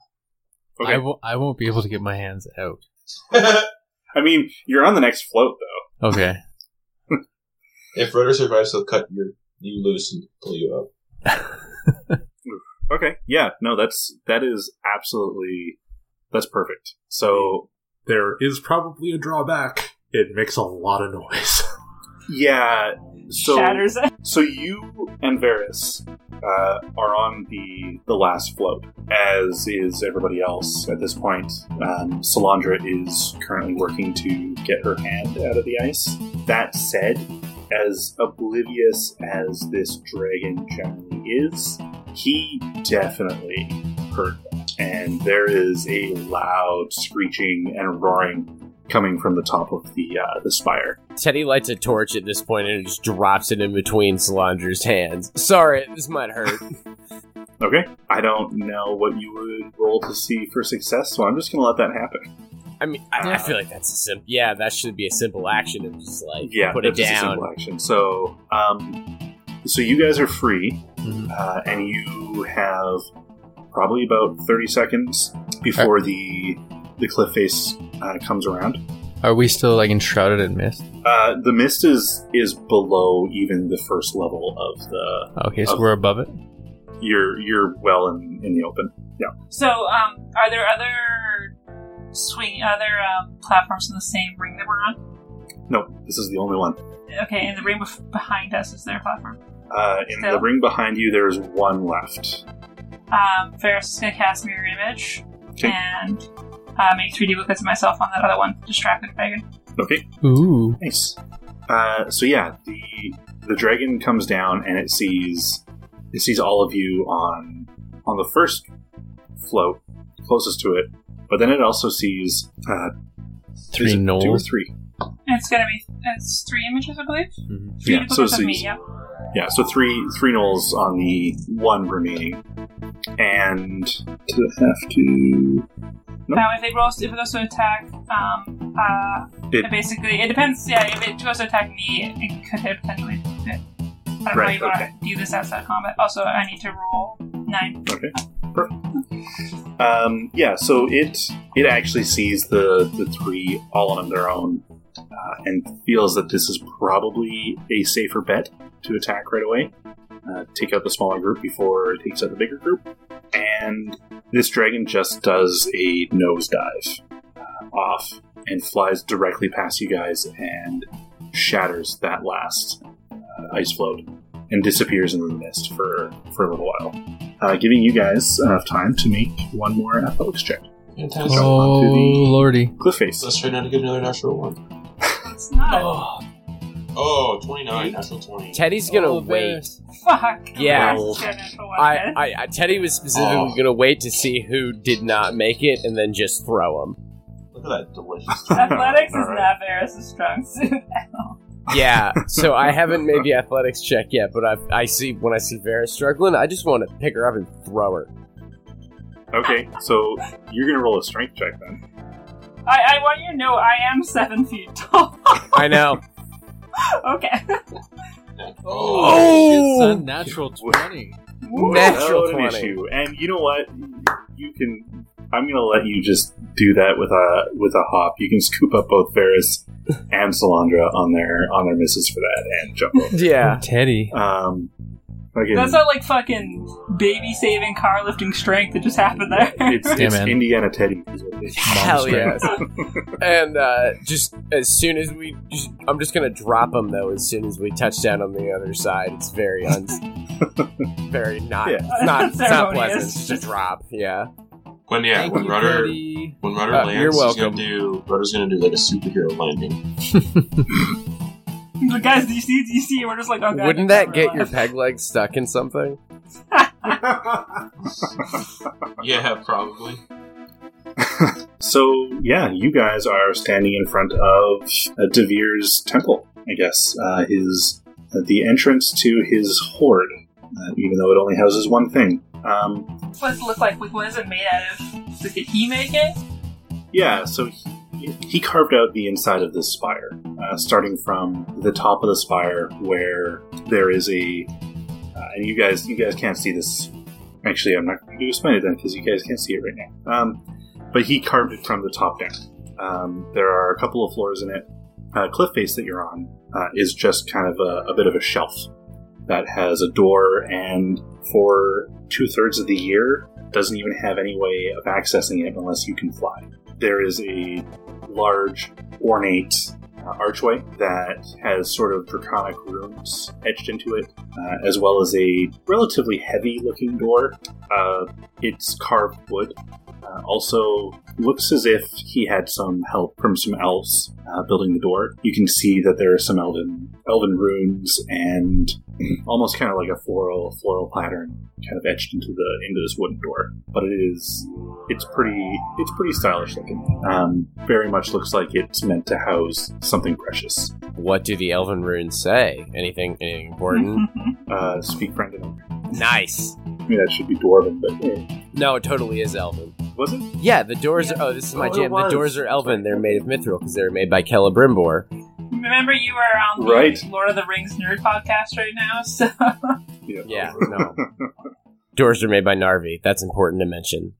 okay. I w- I won't be able to get my hands out. [LAUGHS] I mean, you're on the next float though. Okay. [LAUGHS] if Rudder survives, he'll cut your you loose and pull you up. Okay, yeah, no, that's that is absolutely that's perfect. So There is probably a drawback. It makes a lot of noise. Yeah, so Shatters it. [LAUGHS] So you and Varys uh, are on the the last float, as is everybody else at this point. Um, Salandra is currently working to get her hand out of the ice. That said, as oblivious as this dragon generally is, he definitely heard that, and there is a loud screeching and roaring coming from the top of the uh, the spire. Teddy lights a torch at this point and just drops it in between Salandra's hands. Sorry, this might hurt. [LAUGHS] Okay. I don't know what you would roll to see for success, so I'm just going to let that happen. I mean, I, I feel like that's a simple. Yeah, that should be a simple action and just like Yeah, put it that's just a down. simple action. So, um, so you guys are free, Mhm. uh, and you have probably about 30 seconds before the the cliff face uh, comes around. Are we still like enshrouded in mist? Uh, the mist is is below even the first level of the. Okay, so we're above it. You're you're well in, in the open. Yeah. So, um, are there other swing, other um, platforms in the same ring that we're on? No, this is the only one. Okay, in the ring bef- behind us is there a platform? Uh, in the ring behind you, there's one left. Um, Ferris is gonna cast mirror image Okay. and uh, make 3D duplicates of myself on that other one. Distracted dragon. Okay. Ooh. Nice. Uh, so yeah, the the dragon comes down and it sees it sees all of you on on the first float closest to it, but then it also sees uh, Three is it two or three. It's gonna be it's three images, I believe. Mhm. Three Yeah, so of me. Yeah. Yeah, so three three nulls on the one remaining, and to have to Nope. Now, if it goes if it goes to attack, um, uh, It- basically it depends. Yeah, if it goes to attack me, it could hit potentially. Hit. I don't know Right, you want okay. to do this outside combat. Also, I need to roll nine. Okay, perfect. Um, yeah, so it it actually sees the the three all on their own, uh, and feels that this is probably a safer bet to attack right away. Uh, take out the smaller group before it takes out the bigger group, and this dragon just does a nosedive uh, off and flies directly past you guys and shatters that last uh, ice float and disappears in the mist for for a little while uh, giving you guys enough time to make one more athletics check. Fantastic. Oh. Onto the- lordy. Cliff face. Let's try not to get another natural one. It's not. Oh, 29, natural 20. Teddy's gonna Oh, wait. Fuck. Yeah. That's a I. I, I Teddy was specifically Oh. gonna wait to see who did not make it and then just throw him. Look at that delicious. [LAUGHS] Athletics is Alright. not Varys' strong suit. [LAUGHS] Yeah, so I haven't made the athletics check yet, but I I see when I see Vera struggling, I just want to pick her up and throw her. Okay, so you're gonna roll a strength check then. I, I want you to know I am seven feet tall. [LAUGHS] I know. okay. Oh, it's a natural twenty. Natural Without an 20. issue. And you know what? You can. I'm gonna let you just do that with a with a hop. You can scoop up both Varys and Salandra on their on their misses for that, and Jumbo. Yeah. Teddy. Um, again, That's not like fucking baby saving car lifting strength that just happened there. [LAUGHS] it's, Yeah, it's man. Indiana Teddy. Is what it is. Hell strength. yes. [LAUGHS] and uh, just as soon as we, just, I'm just gonna drop him though. As soon as we touch down on the other side, it's very un, [LAUGHS] very not, Yeah. it's not, it's not pleasant. Unceremonious. It's drop. Yeah. When yeah, Thank when you, Rudder Teddy. when Rudder Uh, lands, you're he's welcome. gonna do Rudder's gonna do like a superhero landing. But guys, do you see? Do you see? We're just like, oh god. Wouldn't that get your peg leg stuck in something? [LAUGHS] Yeah, probably. [LAUGHS] So yeah, you guys are standing in front of uh, Devere's temple. I guess uh, his uh, the entrance to his hoard, uh, even though it only houses one thing. Um, What does it look like? Like, what is it made out of? Did he make it? yeah, so he, he carved out the inside of this spire, uh, starting from the top of the spire where there is a. Uh, and you guys, you guys can't see this. Actually, I'm not going to explain it then because you guys can't see it right now. Um, but he carved it from the top down. Um, there are a couple of floors in it. Uh, cliff face that you're on uh, is just kind of a, a bit of a shelf that has a door, and for two thirds of the year, doesn't even have any way of accessing it unless you can fly. There is a large, ornate uh, archway that has sort of draconic runes etched into it, uh, as well as a relatively heavy looking door. Uh, it's carved wood. Uh, also, looks as if he had some help from some elves uh, building the door. You can see that there are some elven elven runes and [CLEARS THROAT] almost kind of like a floral floral pattern kind of etched into the into this wooden door. But it is it's pretty it's pretty stylish looking. Um, very much looks like it's meant to house something precious. What do the elven runes say? Anything, anything important? [LAUGHS] Uh, speak friend in nice. I mean that should be dwarven, but eh. No, it totally is elven. was it? Yeah, the doors. Are, oh, this is my Oh, jam. The doors are elven. They're made of mithril because they were made by Celebrimbor. Remember, you were on the Right. Lord of the Rings nerd podcast right now, [LAUGHS] so Yeah, no. [LAUGHS] Doors are made by Narvi. That's important to mention.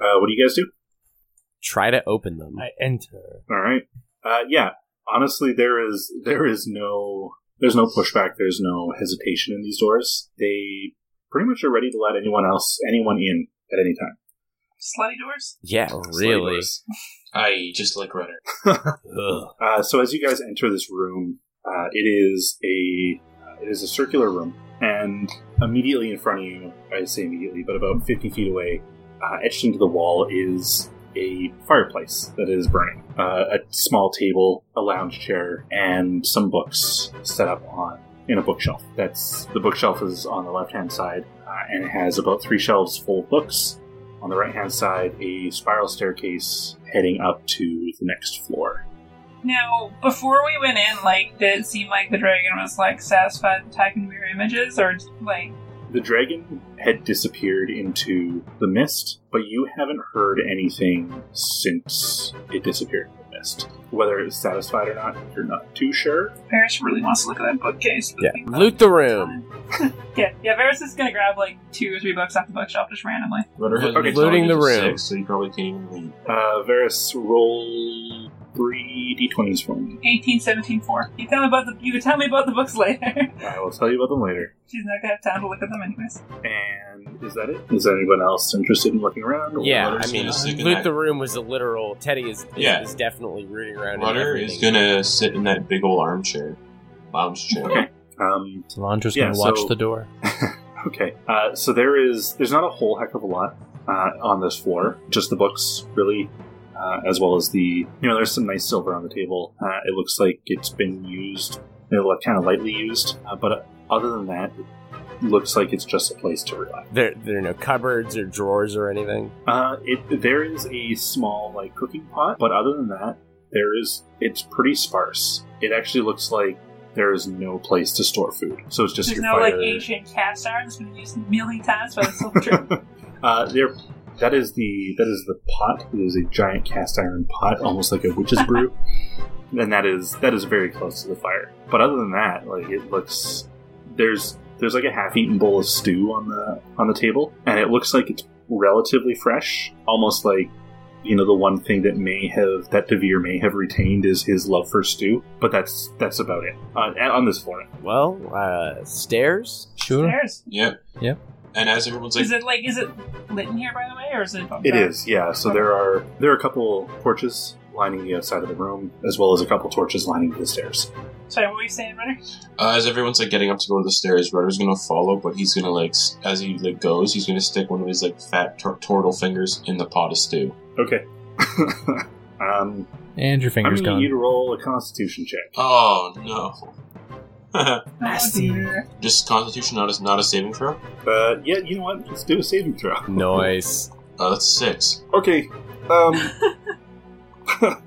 Uh, what do you guys do? Try to open them. I enter. All right. Uh, yeah. Honestly, there is there is no there's no pushback. There's no hesitation in these doors. They pretty much are ready to let anyone else anyone in at any time. slutty doors. Yeah, Sliding really. doors. I just like Rudder. [LAUGHS] Ugh. Uh, so as you guys enter this room, uh, it is a uh, it is a circular room, and immediately in front of you, I say immediately, but about fifty feet away, uh, etched into the wall is a fireplace that is burning. Uh, a small table, a lounge chair, and some books set up on in a bookshelf. That's the bookshelf is on the left hand side, uh, and it has about three shelves full of books. On the right hand side, a spiral staircase heading up to the next floor. Now, before we went in, like, did it seem like the dragon was like satisfied with attacking mirror images, or like, The dragon had disappeared into the mist, but you haven't heard anything since it disappeared in the mist. Whether it's satisfied or not, you're not too sure. Varys really wants to look at that bookcase? Yeah. Loot the room. [LAUGHS] Yeah, yeah. Varys is gonna grab like two or three books off the bookshelf just randomly. Rudder has Okay. Looting the targeted room. Six, so you probably can't even leave. Uh, Varys, roll three d20s for me. 18, 17, 4. You tell me about the. You can tell me about the books [LAUGHS] later. I will tell you about them later. She's not gonna have time to look at them anyways. And is that it? Is there anyone else interested in looking around? or- Yeah, I Rudder's mean, gonna stick in loot that- the room was a literal. Teddy is, is, Yeah. is definitely rooting around. in Rudder is everything. gonna sit in that big old armchair, lounge chair. Okay. Um, Salandra's Yeah, gonna watch so- the door. [LAUGHS] Okay, uh, so there is there's not a whole heck of a lot uh, on this floor. Just the books, really, uh, as well as the you know there's some nice silver on the table. Uh, it looks like it's been used, it look kind of lightly used, uh, but uh, other than that, it looks like it's just a place to relax. There, there are no cupboards or drawers or anything. Uh, it there is a small like cooking pot, but other than that, there is it's pretty sparse. It actually looks like there is no place to store food, so it's just There's your no fire. like ancient cast iron that's been used a million times by the silver tree. Uh, there, that is the that is the pot. It is a giant cast iron pot, almost like a witch's [LAUGHS] brew, and that is that is very close to the fire. But other than that, like it looks there's there's like a half-eaten bowl of stew on the on the table, and it looks like it's relatively fresh, almost like you know the one thing that may have that Devere may have retained is his love for stew, but that's that's about it uh, on this floor. Well, uh, stairs. Sure. Stairs. Yep. Yep. And as everyone's like, Is it like is it lit in here by the way, or is it? It is, yeah. So there are there are a couple torches lining the outside of the room, as well as a couple torches lining the stairs. Sorry, what were you saying, Rudder? uh, as everyone's like getting up to go to the stairs, Rudder's gonna follow, but he's gonna like as he like goes, he's gonna stick one of his like fat tor- turtle fingers in the pot of stew. Okay. [LAUGHS] um, And your I'm finger's going to gone. need to roll a Constitution check. Oh no. [LAUGHS] Nasty. Just Constitution, not a not a saving throw. Uh, yeah, you know what? Let's do a saving throw. [LAUGHS] Nice. Uh, that's six. Okay. Um. [LAUGHS]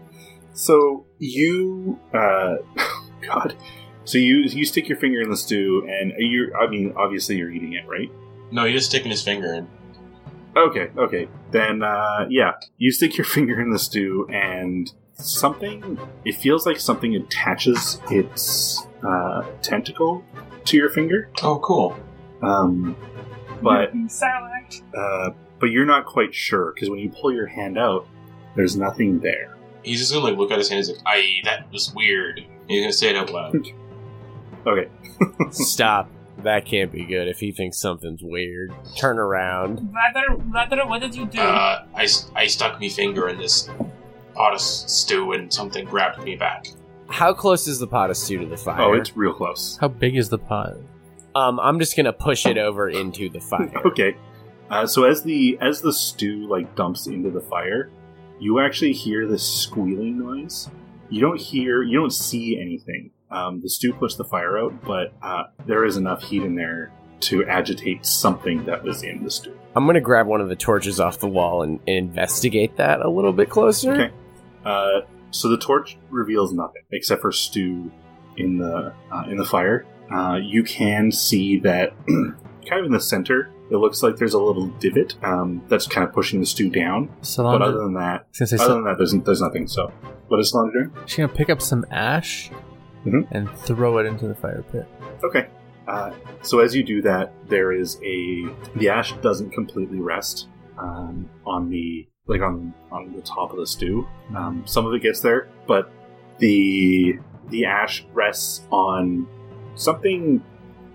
so you, uh, God. So you you stick your finger in the stew, and you. I mean, obviously you're eating it, right? No, he's just sticking his finger in. Okay, okay. Then, uh, yeah, you stick your finger in the stew, and something. It feels like something attaches its uh, tentacle to your finger. Oh, cool. Um, but Sarlacc. uh, but you're not quite sure because when you pull your hand out, there's nothing there. He's just gonna like look at his hand. He's like, "I that was weird." He's gonna say it out loud. [LAUGHS] [LAUGHS] Okay. Stop. That can't be good if he thinks something's weird. Turn around. Rather, rather, what did you do? Uh, I, s- I stuck my finger in this pot of stew and something grabbed me back. How close is the pot of stew to the fire? Oh, it's real close. How big is the pot? Um, I'm just gonna push it over into the fire. [LAUGHS] Okay. Uh, so as the as the stew like dumps into the fire, you actually hear this squealing noise. You don't hear, you don't see anything. Um, the stew puts the fire out, but uh, there is enough heat in there to agitate something that was in the stew. I'm gonna grab one of the torches off the wall and, and investigate that a little bit closer. Okay. Uh, so the torch reveals nothing except for stew in the uh, in the fire. Uh, you can see that [CLEARS THROAT] kind of in the center. It looks like there's a little divot um, that's kind of pushing the stew down. But other than that, I was gonna say, other so, than that, there's there's nothing. So, what is Salandra doing? she's gonna pick up some ash Mhm. and throw it into the fire pit. Okay. Uh, so as you do that, there is a the ash doesn't completely rest um, on the like on on the top of the stew. Um, some of it gets there, but the the ash rests on something.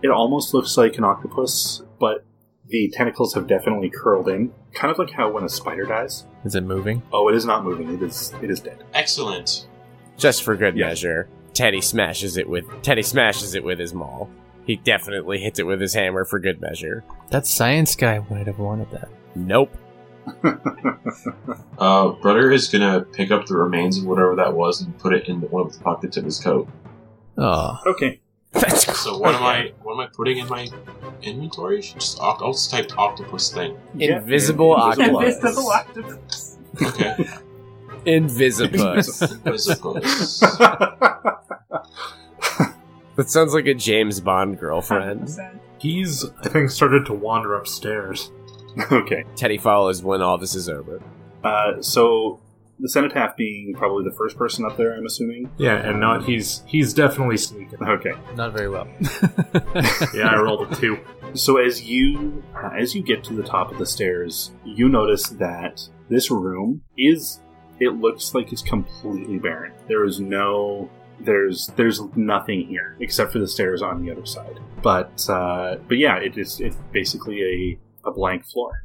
It almost looks like an octopus, but the tentacles have definitely curled in, kind of like how when a spider dies. Is it moving? Oh, it is not moving. It is it is dead. Excellent. Just for good Yeah. measure, Teddy smashes it with Teddy smashes it with his maul. He definitely hits it with his hammer for good measure. That science guy might have wanted that. Nope. [LAUGHS] Uh, brother is gonna pick up the remains of whatever that was and put it in one of the pockets of his coat. Oh, okay. That's So what am I? What am I putting in my inventory? Just oct- I'll just type octopus thing. Yeah. Invisible octopus. Invisible octopus. Okay. Invisipus. Invisibus. [LAUGHS] that sounds like a James Bond girlfriend. 100%. He's, I think, started to wander upstairs. [LAUGHS] okay. Teddy follows when all this is over. Uh, so the cenotaph being probably the first person up there, I'm assuming. Yeah, and not he's he's definitely sneaking. Okay. not very well. [LAUGHS] Yeah, I rolled a two. So as you uh, as you get to the top of the stairs, you notice that this room is it looks like it's completely barren. There is no there's there's nothing here except for the stairs on the other side. But uh, but yeah, it is it's basically a, a blank floor.